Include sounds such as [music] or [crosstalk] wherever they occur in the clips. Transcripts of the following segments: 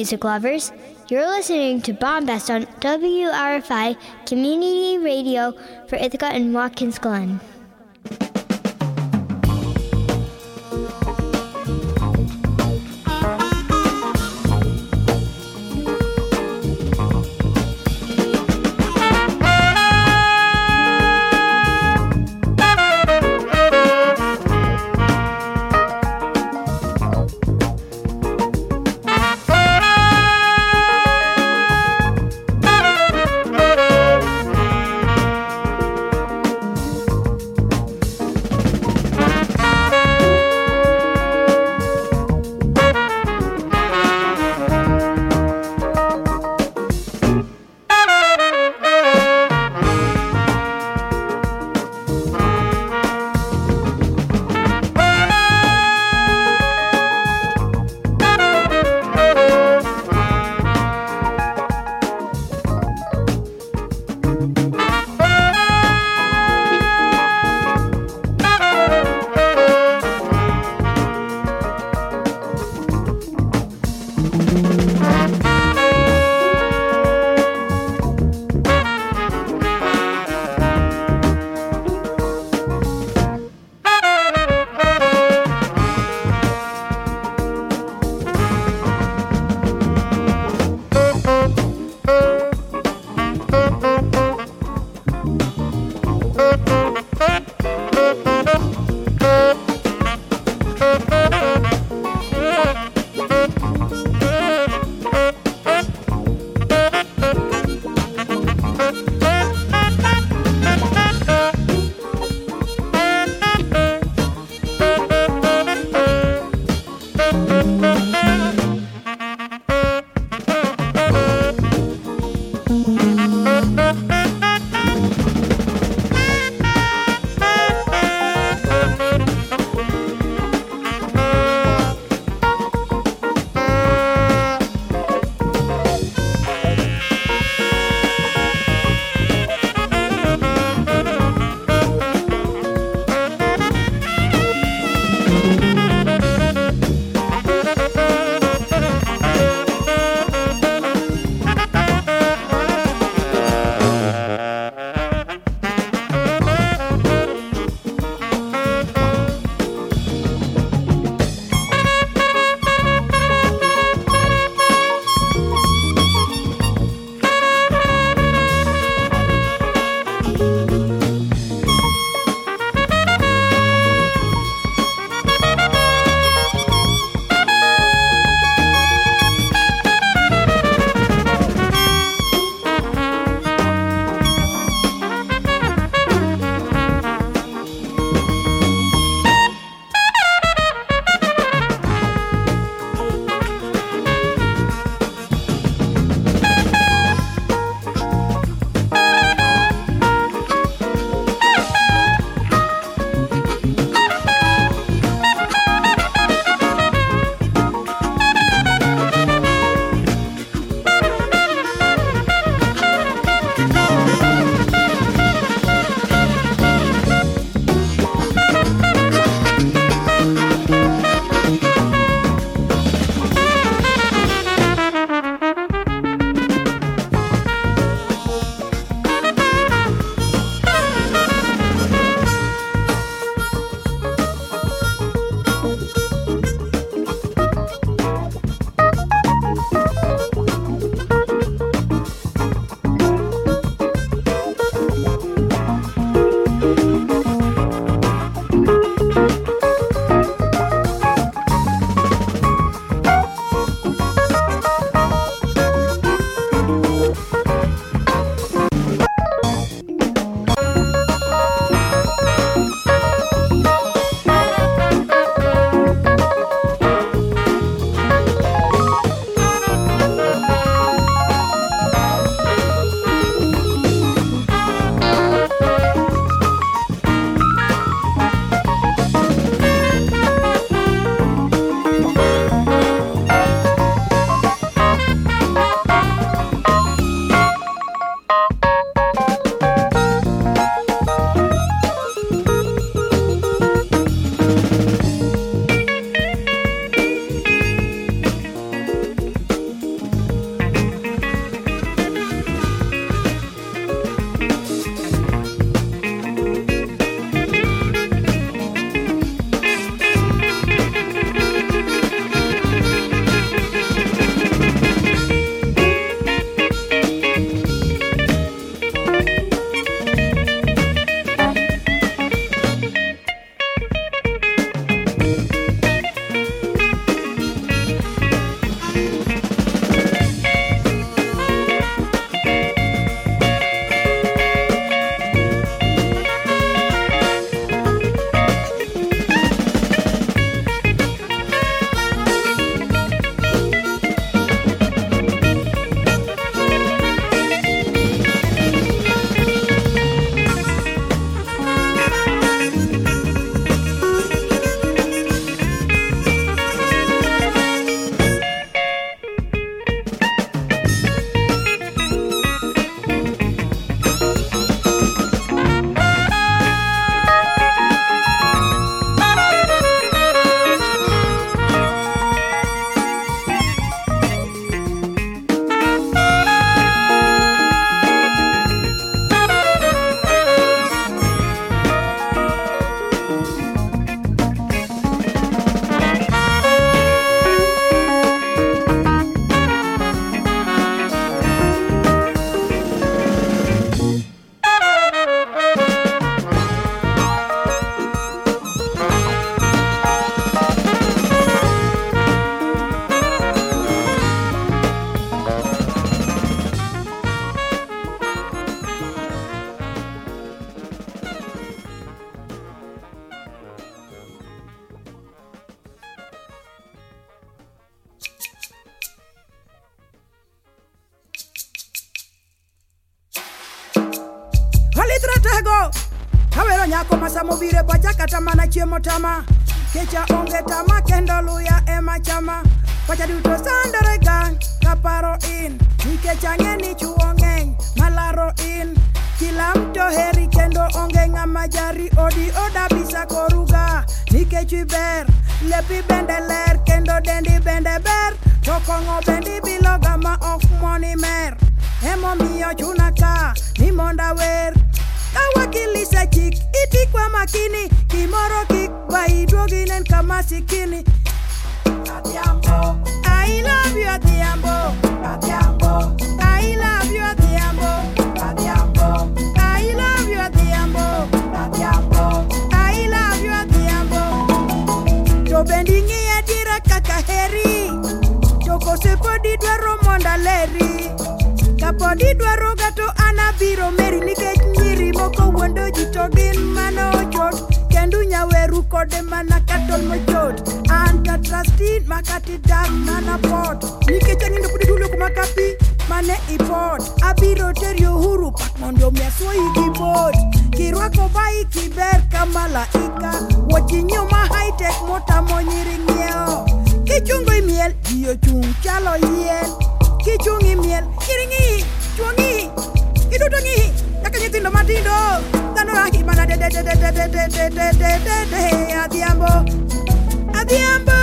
music lovers. You're listening to Bombast on WRFI Community Radio for Ithaca and Watkins Glen. Chiemo tama kecha onge tama kendo luya ema chama. Pacha duto sandore ga kaparo in. Nikech ang'e ni chuo ng'eny malaro in. Kila mto heri kendo onge ng'ama jari odi odabisa koruga. Nikech iber lepi bende ler kendo dendi bende ber. To kong'o bendi biloga ma ok moni mer. Emomiyo chuna ka ni monda wer kawakilisha chik iti kwa makini kimoro kik baidwoginen kamasikini Atiambo. I love you, Atiambo. Atiambo. I love you, Atiambo. Atiambo. I love you, Atiambo. Atiambo. I love you, Atiambo. Jobendingi adira kakaheri. Joko sepodi dwaro mondaleri. Kapod idwaroga to an abiro meri nikech nyiri moko wuondo ji to gin mana ochot kendo nyaweru kode mana katol mochot. An ka trustin makati dak mana pot. Nikech anindo pod idulo kuma kapi mane ipot. Abiro teri uhuru pak mondo mi aswoyi gi bot. Kirwako bai kiber ka malaika wuochi nyuma hightech motamo nyiri ng'ieo kichungo imiel ji ochung' chalo yien kichung' imiel nyiri ng'i chuo ng'i iduto ng'i kaka nyithindo matindo dhano rahi mana dededededededededede adhiambo adhiambo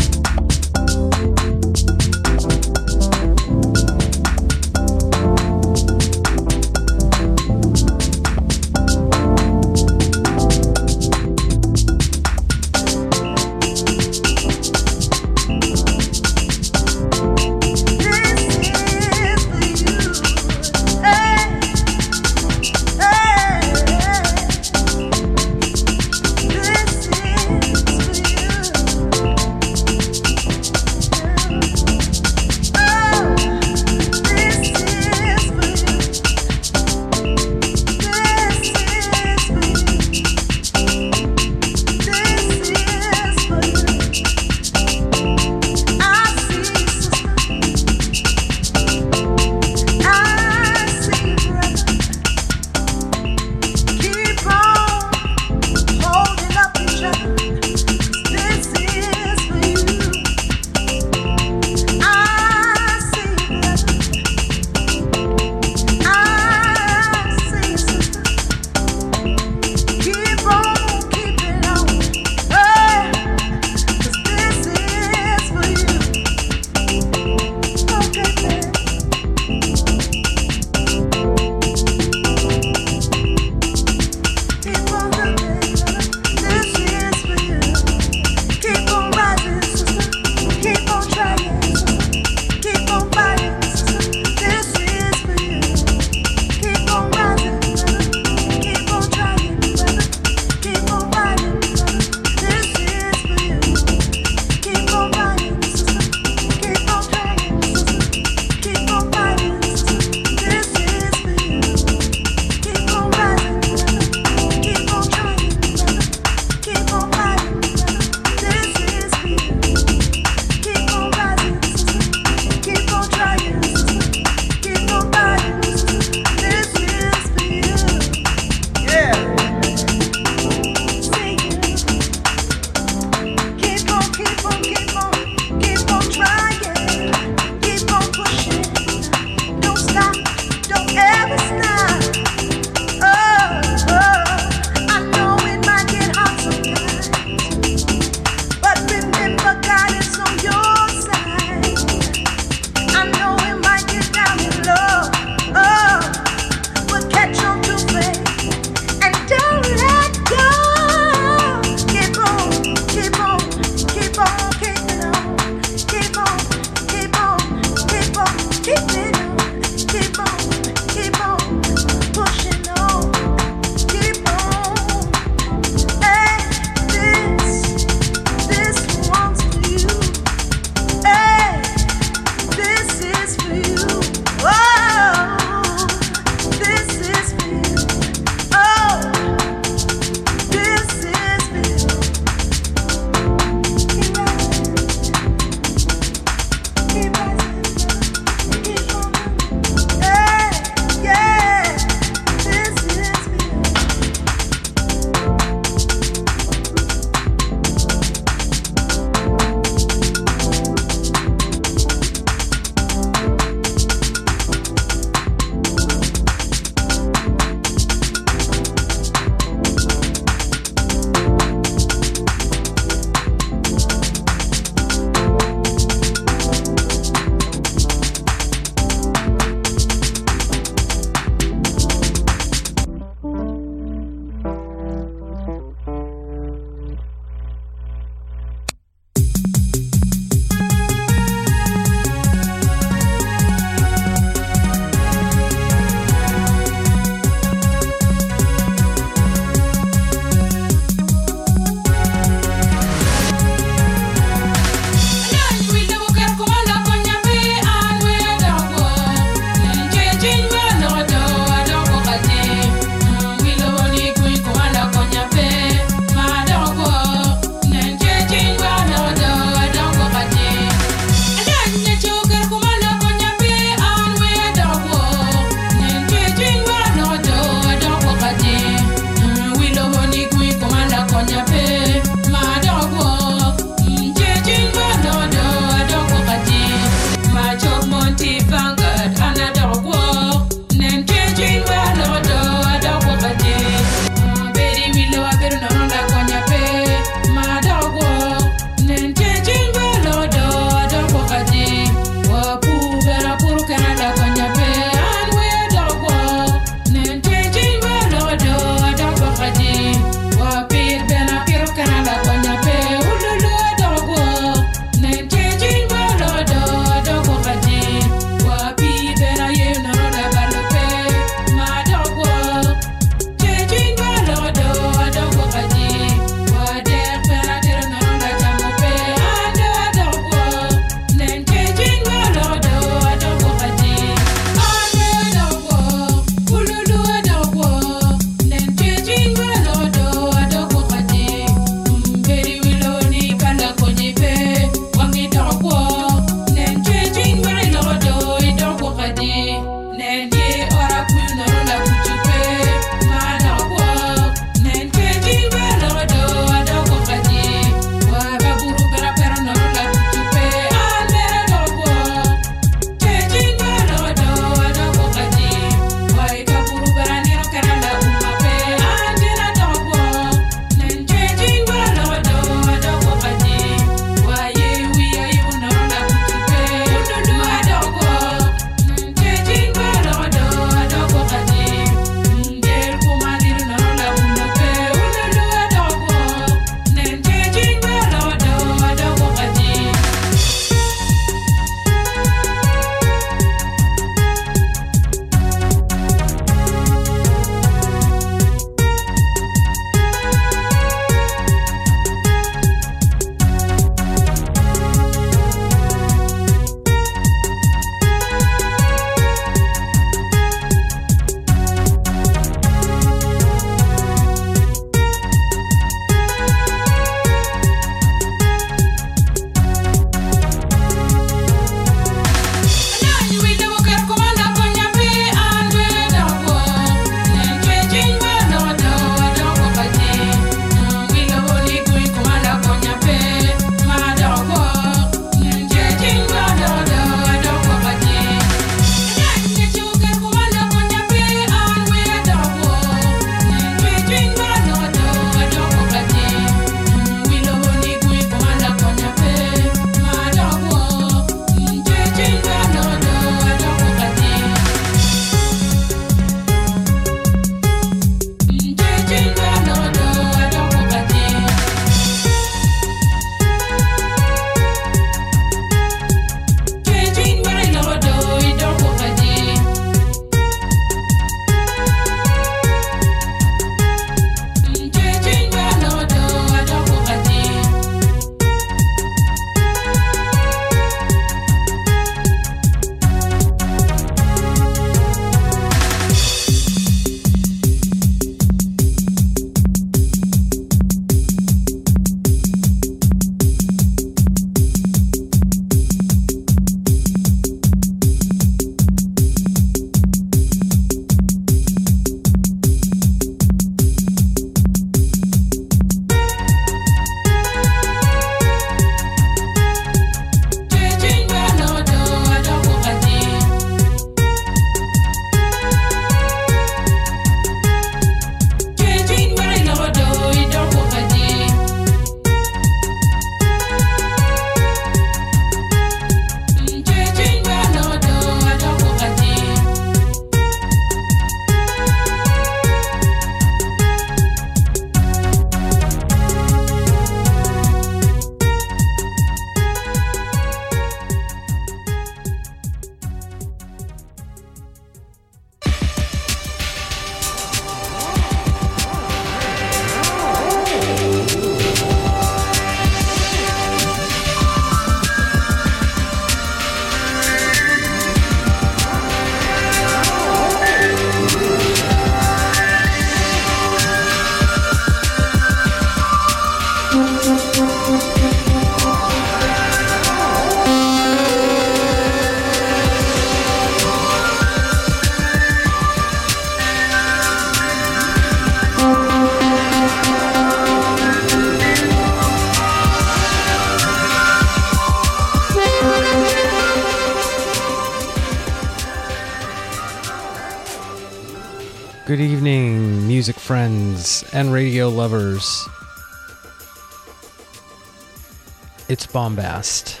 It's Bombast,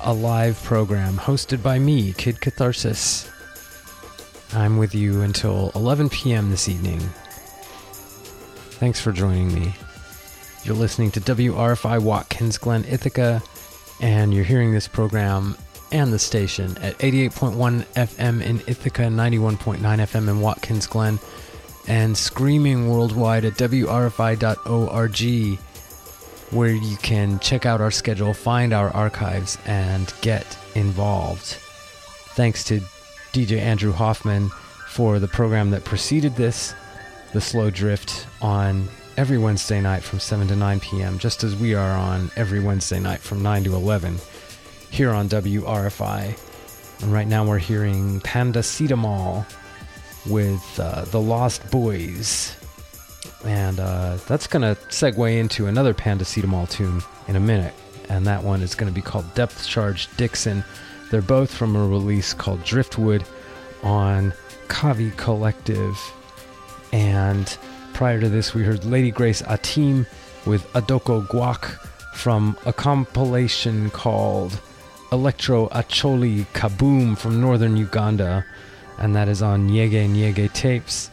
a live program hosted by me, Kid Catharsis. I'm with you until 11 p.m. this evening. Thanks for joining me. You're listening to WRFI Watkins Glen, Ithaca, and you're hearing this program and the station at 88.1 FM in Ithaca, 91.9 FM in Watkins Glen, and screaming worldwide at WRFI.org, where you can check out our schedule, find our archives, and get involved. Thanks to DJ Andrew Hoffman for the program that preceded this, The Slow Drift, on every Wednesday night from 7 to 9 p.m., just as we are on every Wednesday night from 9 to 11 here on WRFI. And right now we're hearing Pandacetamol with uh, The Lost Boys. And uh, that's going to segue into another Pandacetamol tune in a minute. And that one is going to be called Depth Charge Dixon. They're both from a release called Driftwood on Kavi Collective. And prior to this, we heard Lady Grace Atim with Adoko Guak from a compilation called Electro Acholi Kaboom from northern Uganda, and that is on Nyege Nyege tapes.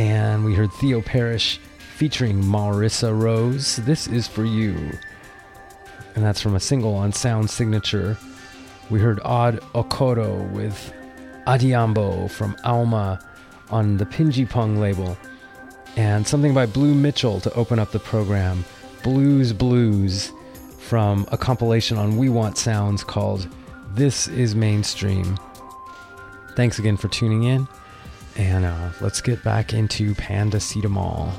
And we heard Theo Parrish featuring Maurissa Rose. This is for you. And that's from a single on Sound Signature. We heard Odd Okoro with Adiambo from Alma on the Pinji Pong label. And something by Blue Mitchell to open up the program. Blues Blues from a compilation on We Want Sounds called This is Mainstream. Thanks again for tuning in, and uh, let's get back into Pandacetamol.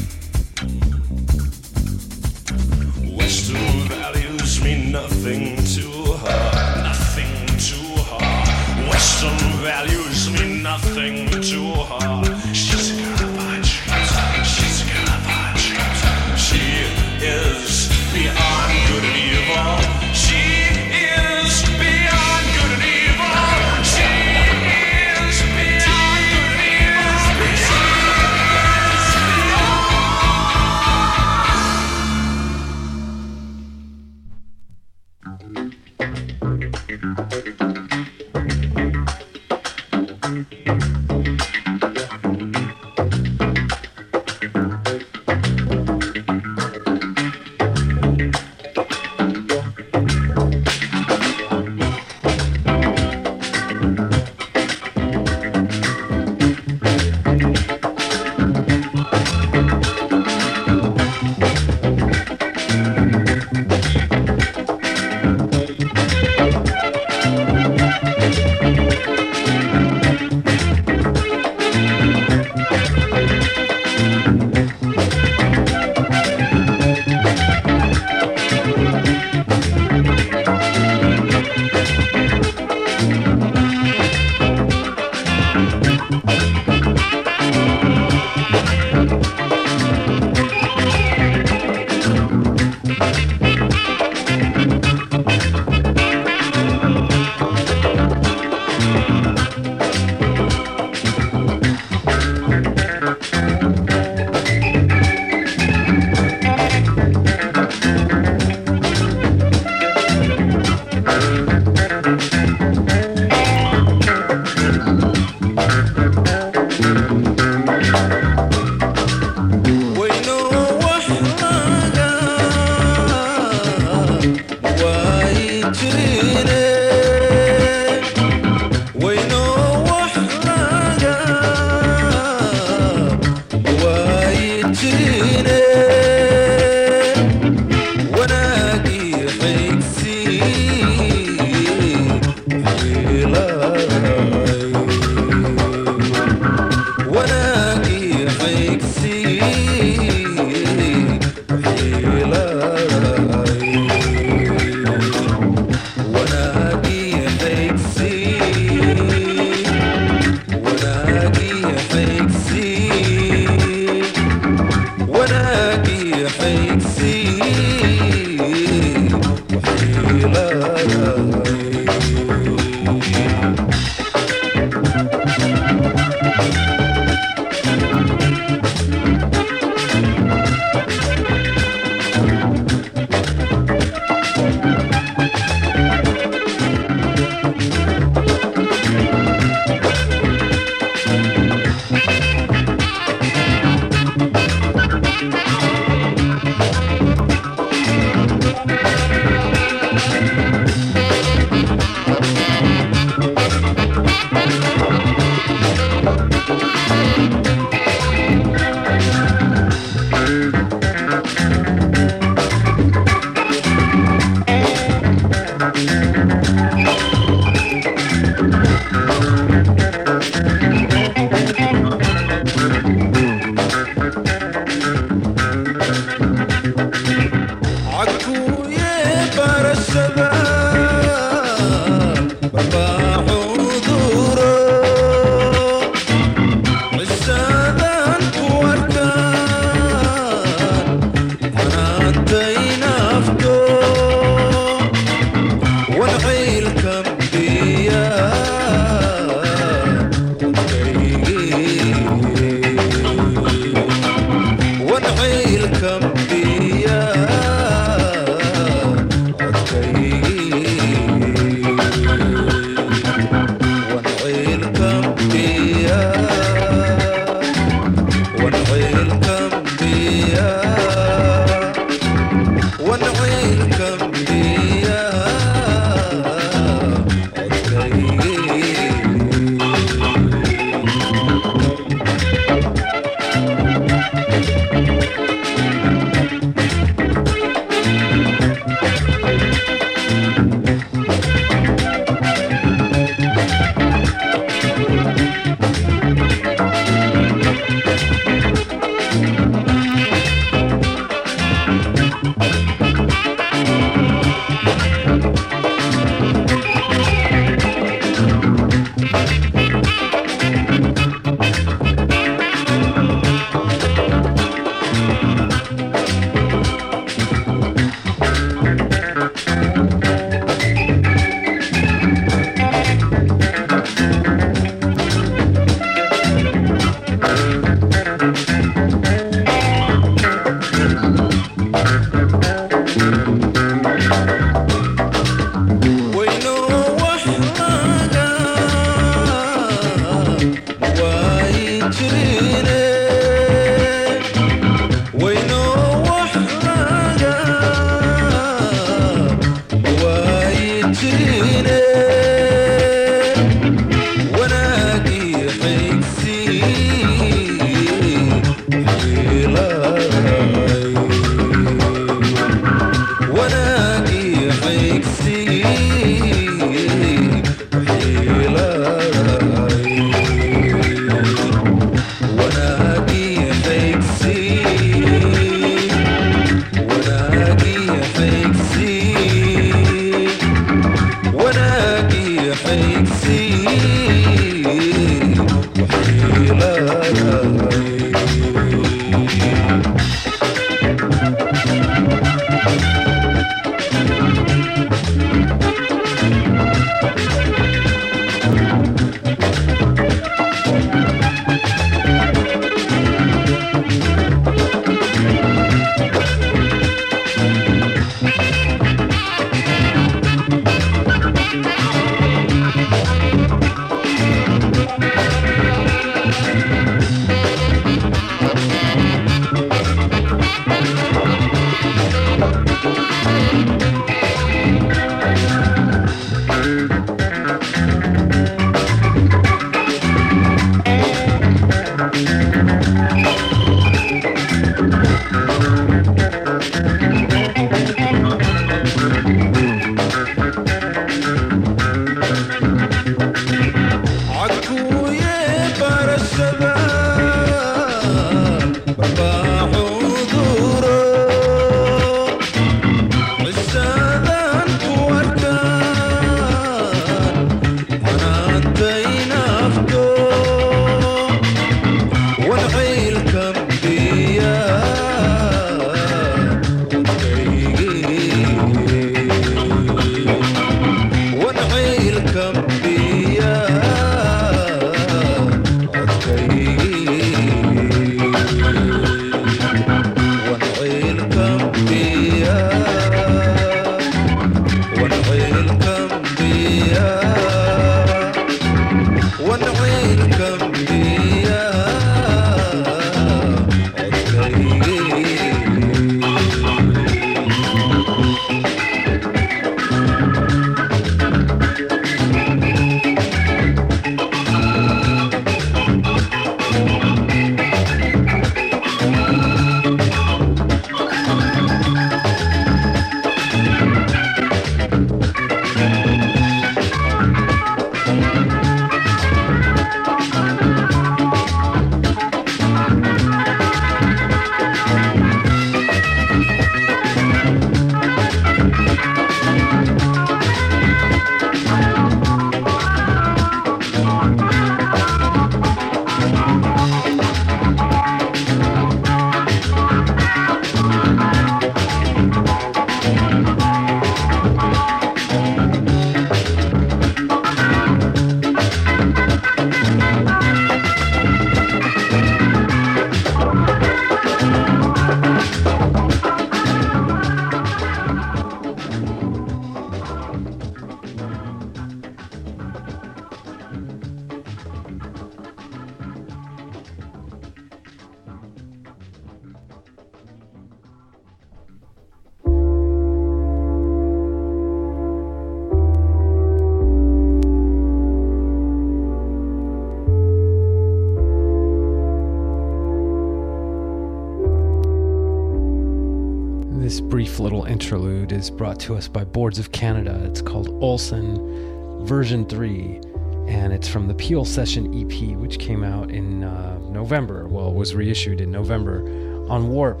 Is brought to us by Boards of Canada. It's called Olson version 3, and it's from the Peel Session EP, which came out in uh, November. Well, was reissued in November on Warp.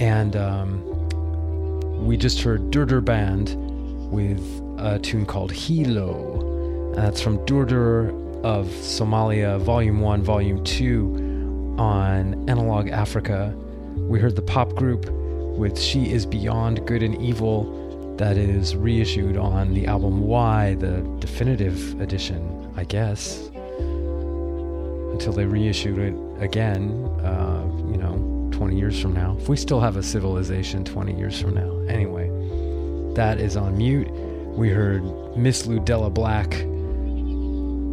And um, we just heard Durdur Band with a tune called Hilo. That's from Durdur of Somalia, Volume 1, Volume 2 on Analog Africa. We heard the pop group with She Is Beyond Good and Evil, that is reissued on the album Y, the definitive edition, I guess, until they reissued it again, uh, you know, 20 years from now. If we still have a civilization 20 years from now. Anyway, that is on mute. We heard Miss Ludella Black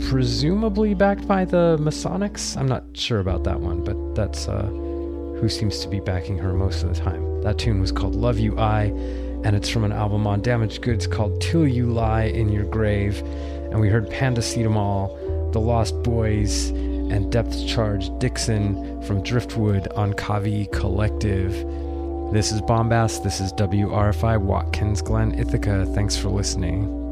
presumably backed by the Masonics. I'm not sure about that one, but that's uh, who seems to be backing her most of the time. That tune was called Love You I, and it's from an album on Damaged Goods called Till You Lie in Your Grave. And we heard Pandacetamol, The Lost Boys, and Depth Charge Dixon from Driftwood on Kavi Collective. This is Bombast. This is WRFI Watkins Glen, Ithaca. Thanks for listening.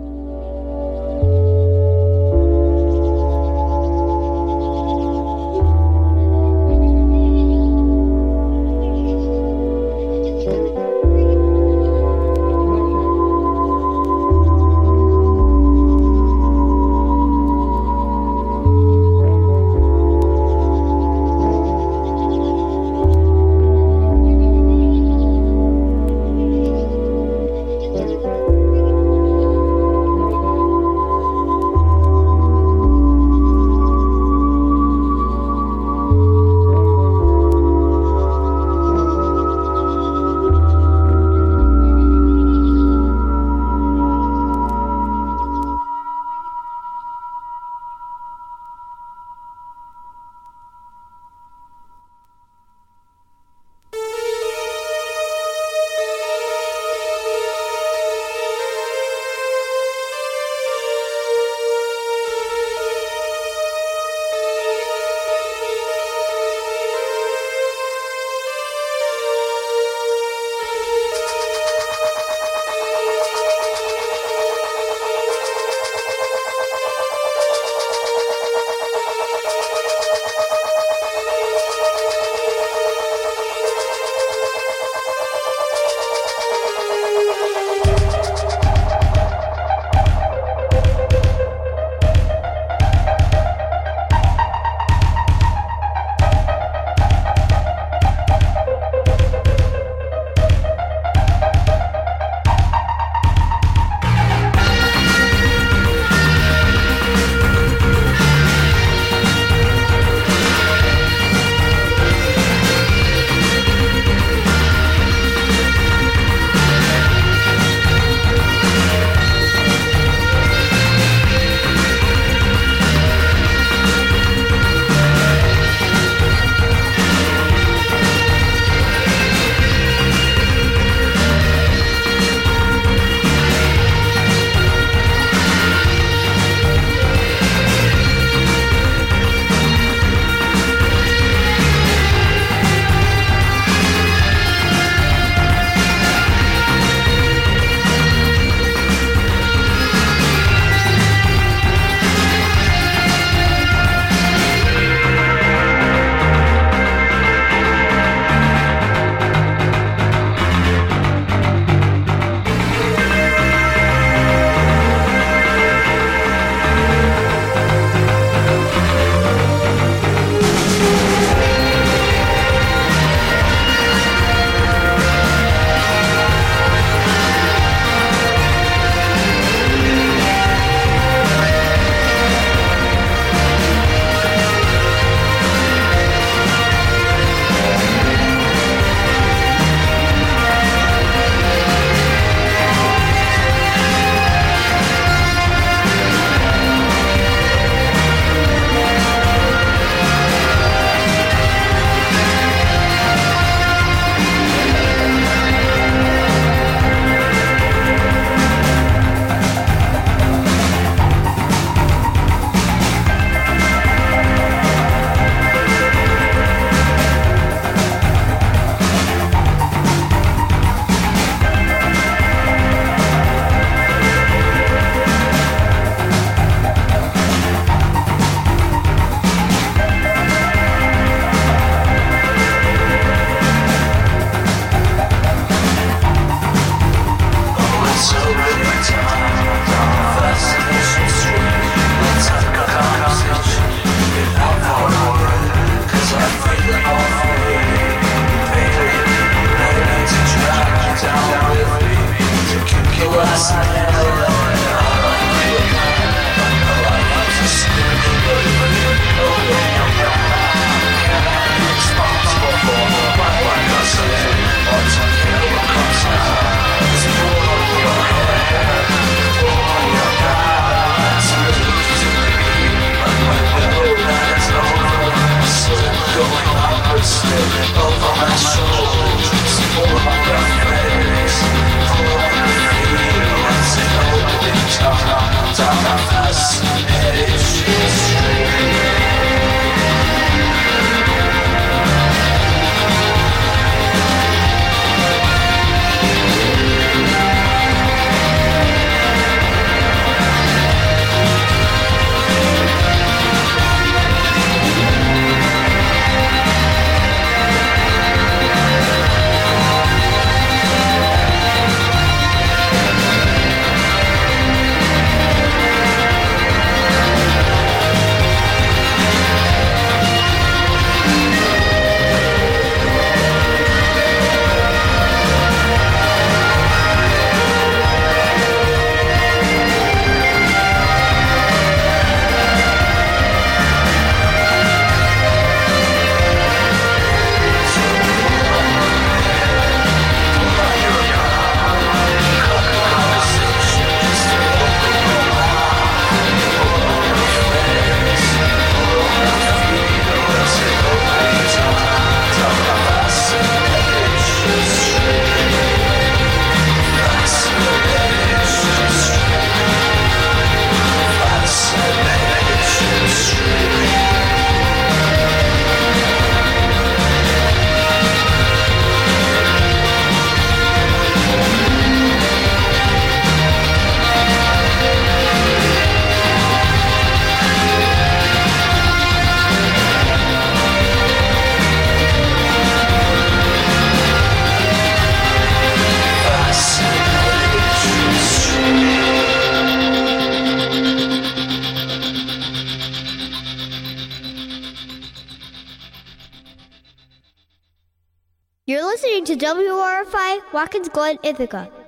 Watkins Glen, Ithaca.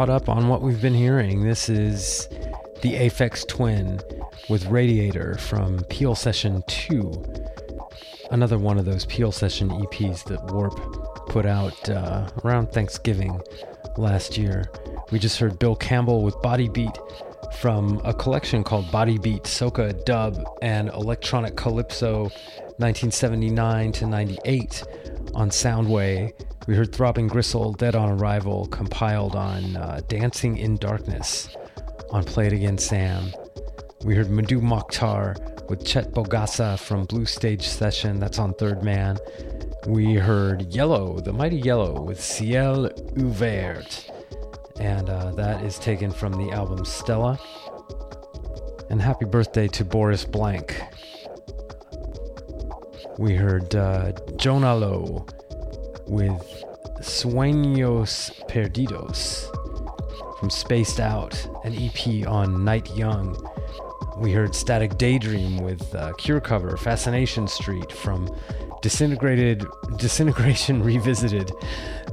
Caught up on what we've been hearing. This is the Aphex Twin with Radiator from Peel Session 2. Another one of those Peel Session EPs that Warp put out uh, around Thanksgiving last year. We just heard Bill Campbell with Body Beat from a collection called Body Beat, Soca Dub, and Electronic Calypso 1979 to 98 on Soundway. We heard Throbbing Gristle, Dead on Arrival, compiled on uh, Dancing in Darkness on Play It Again Sam. We heard Mdou Moctar with Chet Boghassa from Blue Stage Session, that's on Third Man. We heard Yello, the Mighty Yello, with Ciel Ouvert, and uh, that is taken from the album Stella. And happy birthday to Boris Blank. We heard uh, Jonah Lowe with Sueños Perdidos from Spaced Out, an EP on Night Young. We heard Static Daydream with uh, Cure cover Fascination Street from Disintegrated Disintegration [laughs] Revisited,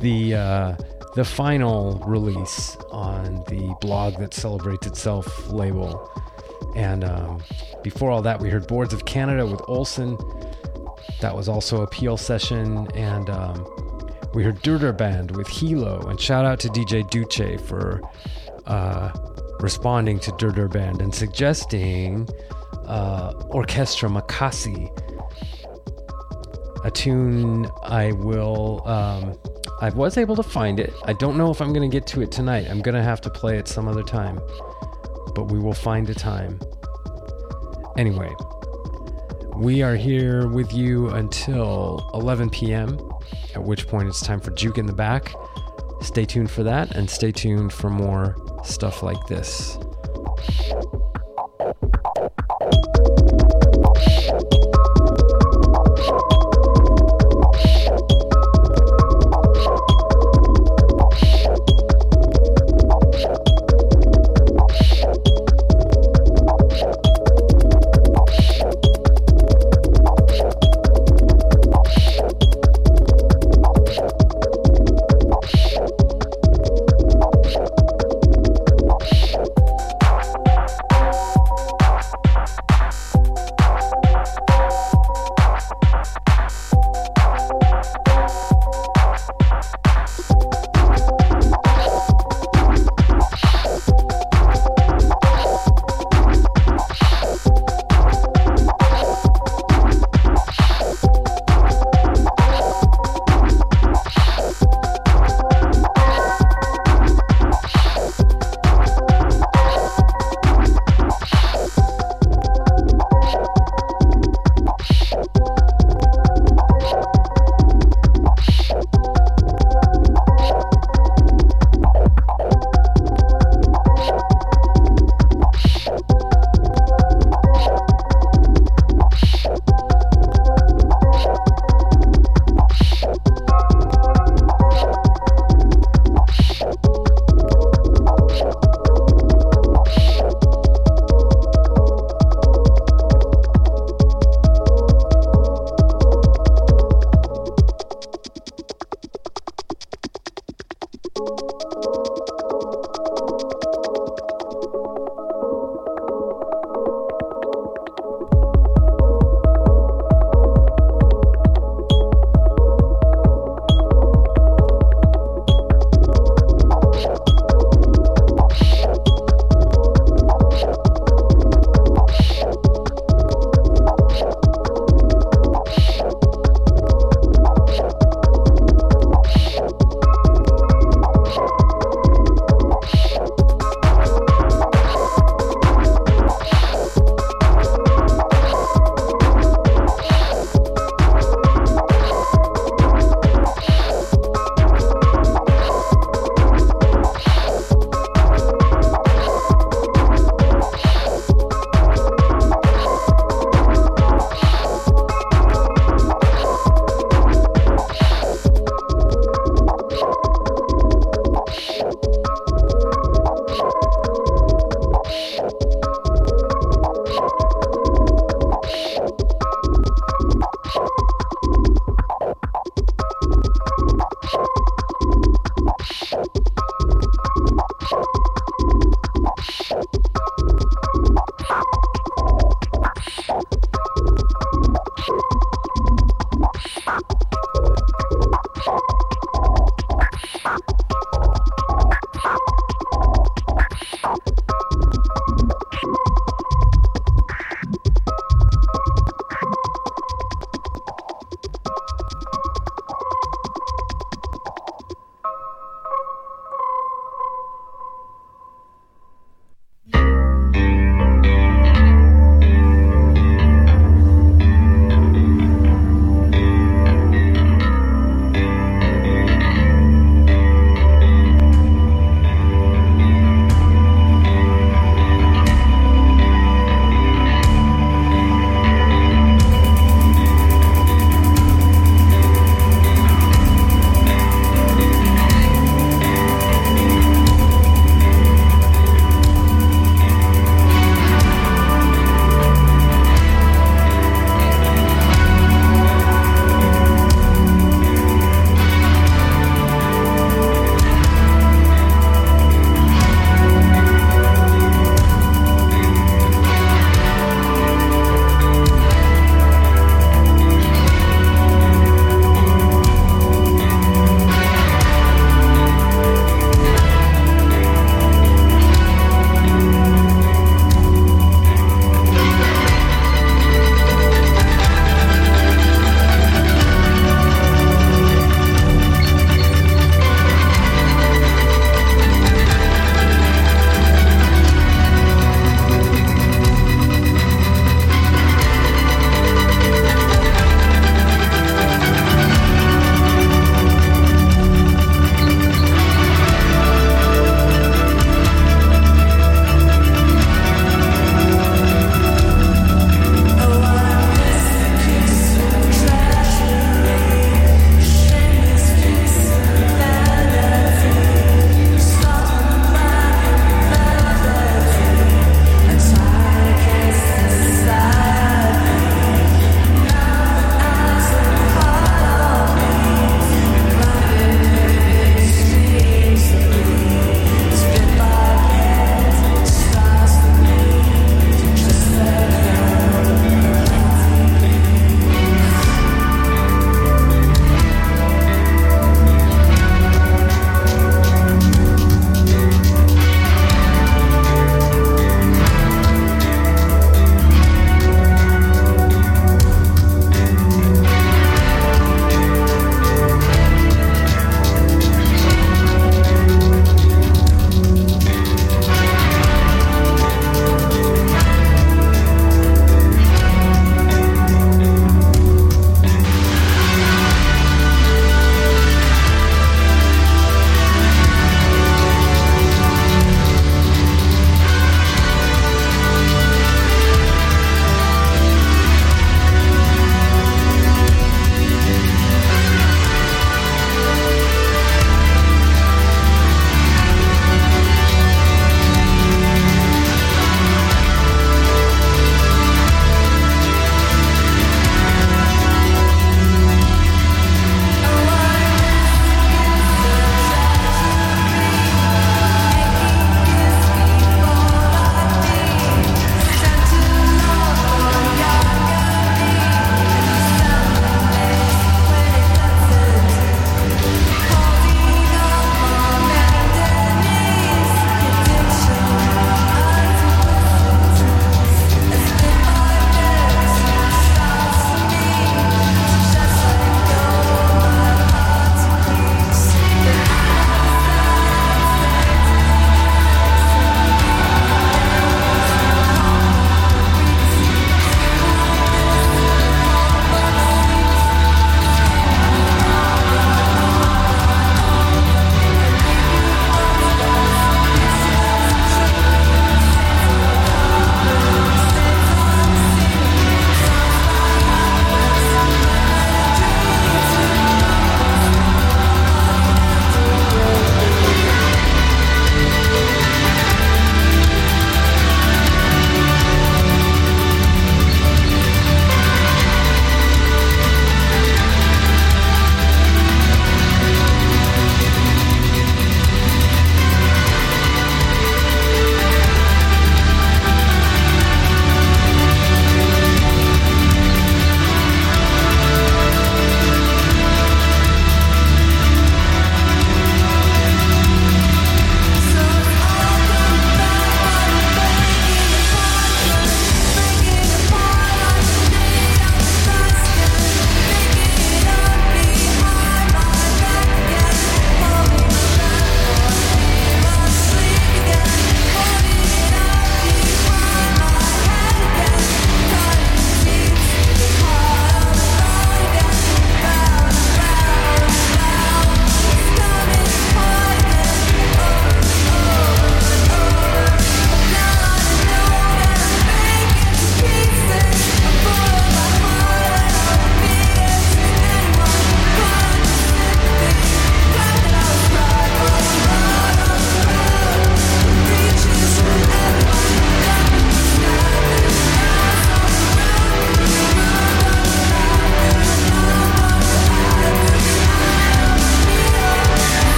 the uh, the final release on the blog that celebrates itself label. And um, before all that, we heard Boards of Canada with Olson. That was also a Peel session, and um, we heard Dur-Dur Band with Hilo, and shout out to DJ Duce for uh, responding to Dur-Dur Band and suggesting uh, Orchestra Makassy, a tune I will. Um, I was able to find it. I don't know if I'm going to get to it tonight. I'm going to have to play it some other time, but we will find a time. Anyway, we are here with you until 11 p.m at which point it's time for Juke in the Back. Stay tuned for that and stay tuned for more stuff like this.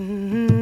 Mm-hmm.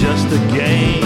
Just a game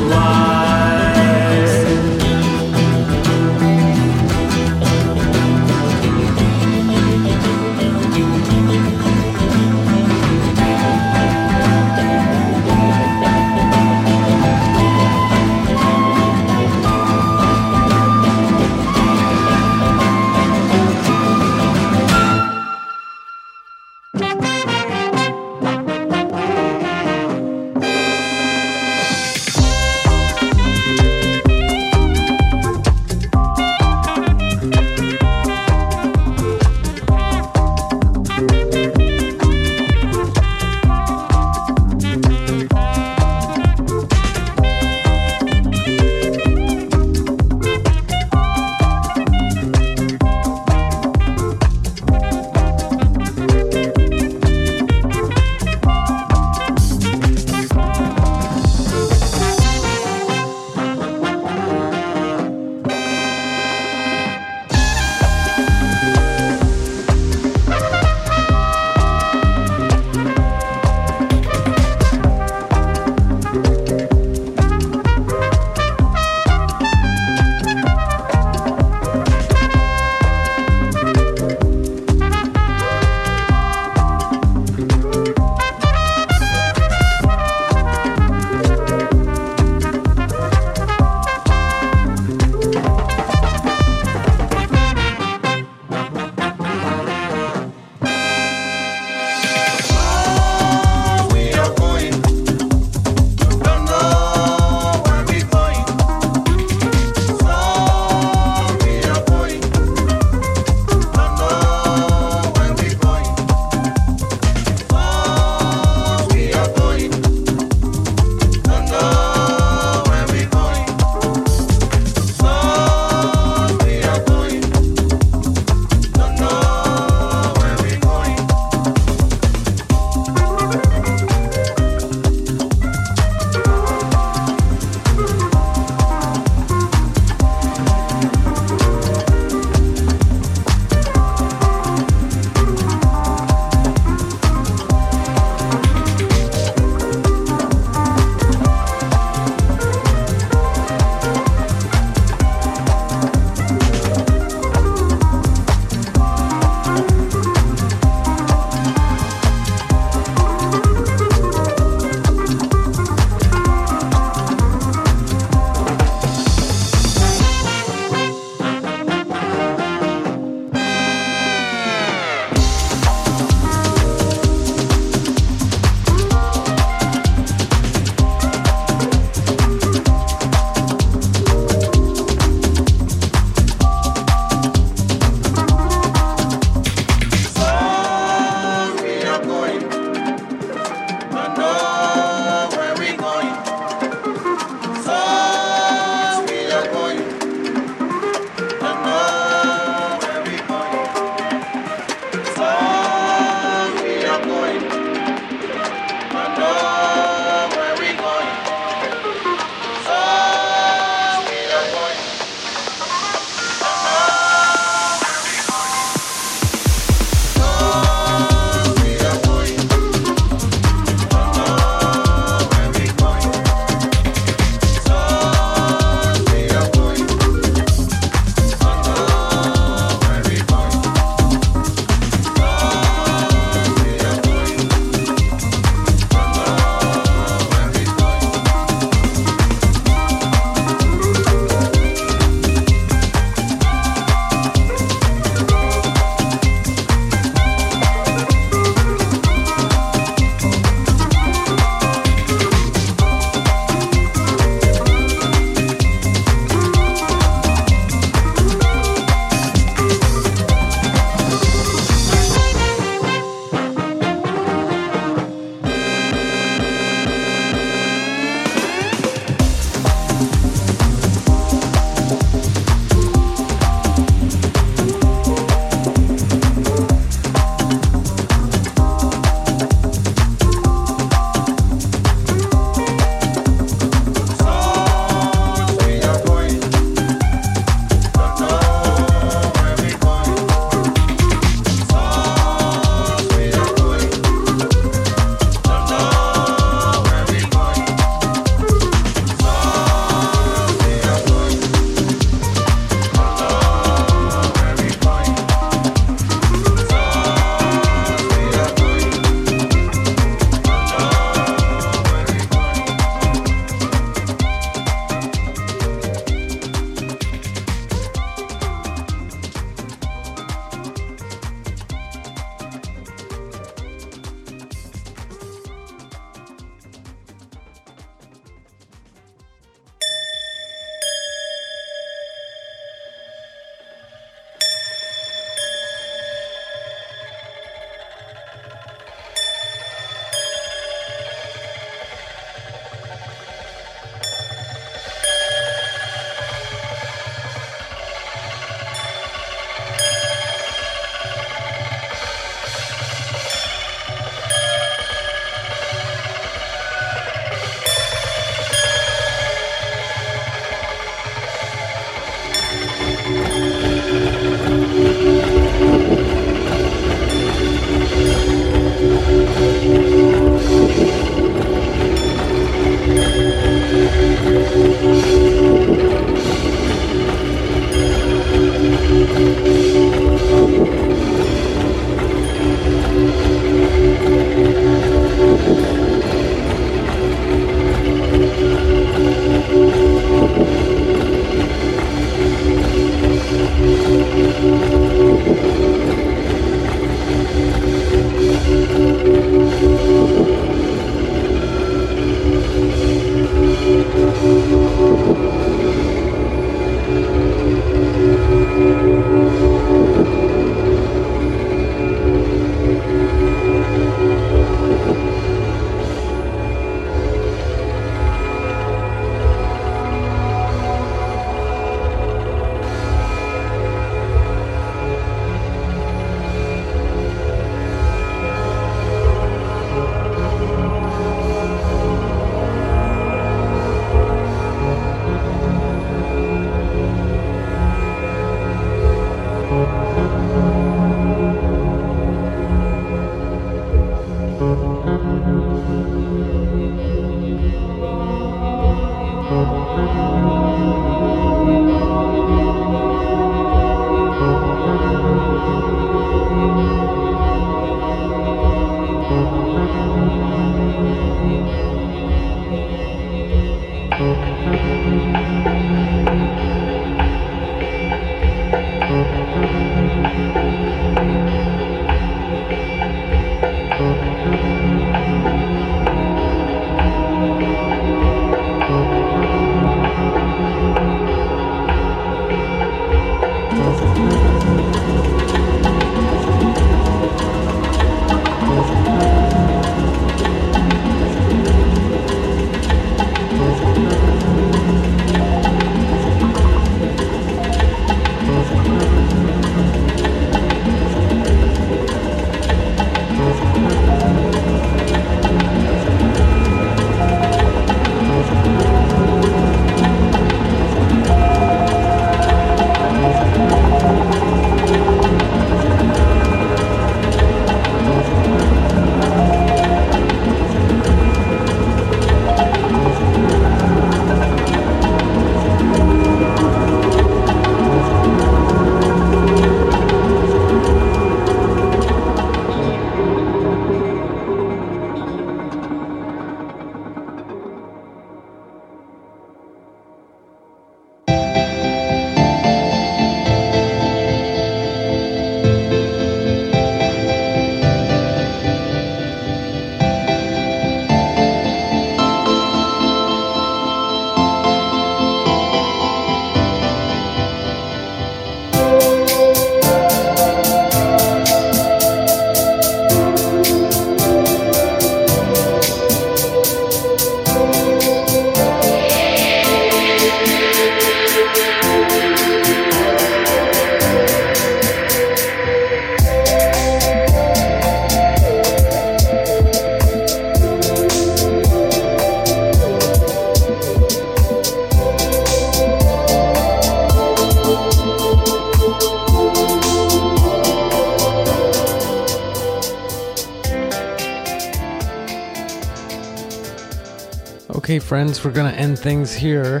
Okay, friends, we're going to end things here.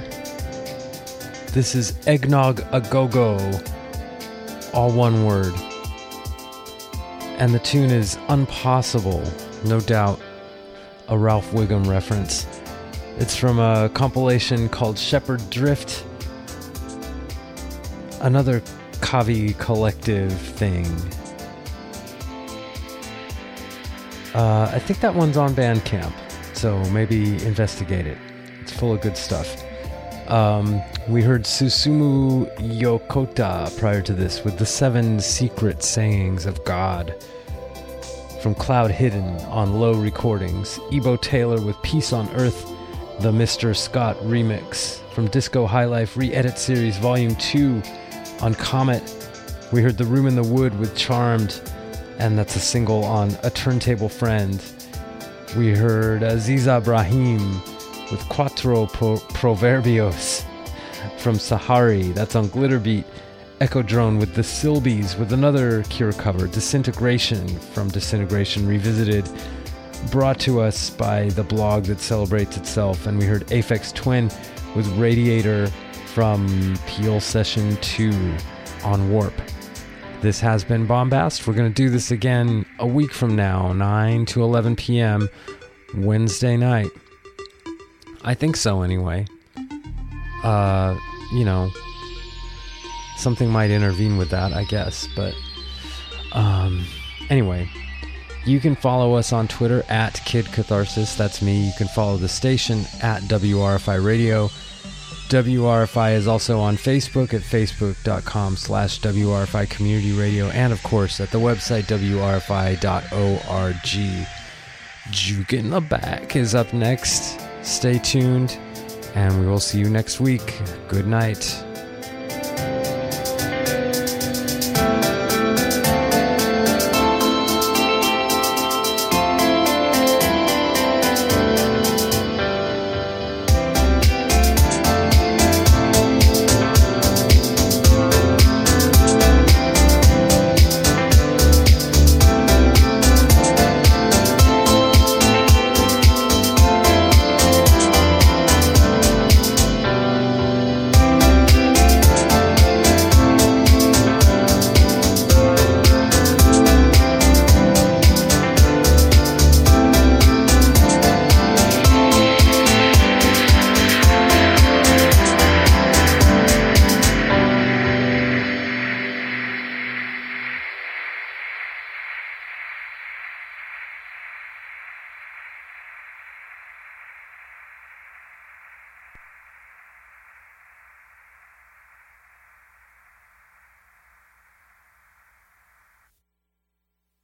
This is Eggnog a Go Go, all one word. And the tune is Unpossible, no doubt a Ralph Wiggum reference. It's from a compilation called Shepherd Drift, another Kavi collective thing. Uh, I think that one's on Bandcamp, so maybe investigate it. It's full of good stuff. Um, we heard Susumu Yokota prior to this with the seven secret sayings of God. From Cloud Hidden on Low Recordings, Ebo Taylor with Peace on Earth, the Mr. Scott remix. From Disco High Life Re Edit Series Volume 2 on Comet, we heard The Room in the Wood with Charmed, and that's a single on A Turntable Friend. We heard Aziza Brahim with Cuatro Pro- Proverbios from Sahari, that's on Glitterbeat. Echo Drone with the Silbies with another Cure cover, Disintegration from Disintegration Revisited, brought to us by the blog that celebrates itself. And we heard Aphex Twin with Radiator from Peel Session 2 on Warp. This has been Bombast. We're going to do this again a week from now, 9 to 11 p.m., Wednesday night. I think so, anyway. Uh, you know, something might intervene with that, I guess. But um, anyway, you can follow us on Twitter at Kid Catharsis. That's me. You can follow the station at WRFI Radio. WRFI is also on Facebook at facebook.com slash WRFI Community Radio and, of course, at the website WRFI.org. Juke in the Back is up next. Stay tuned, and we will see you next week. Good night.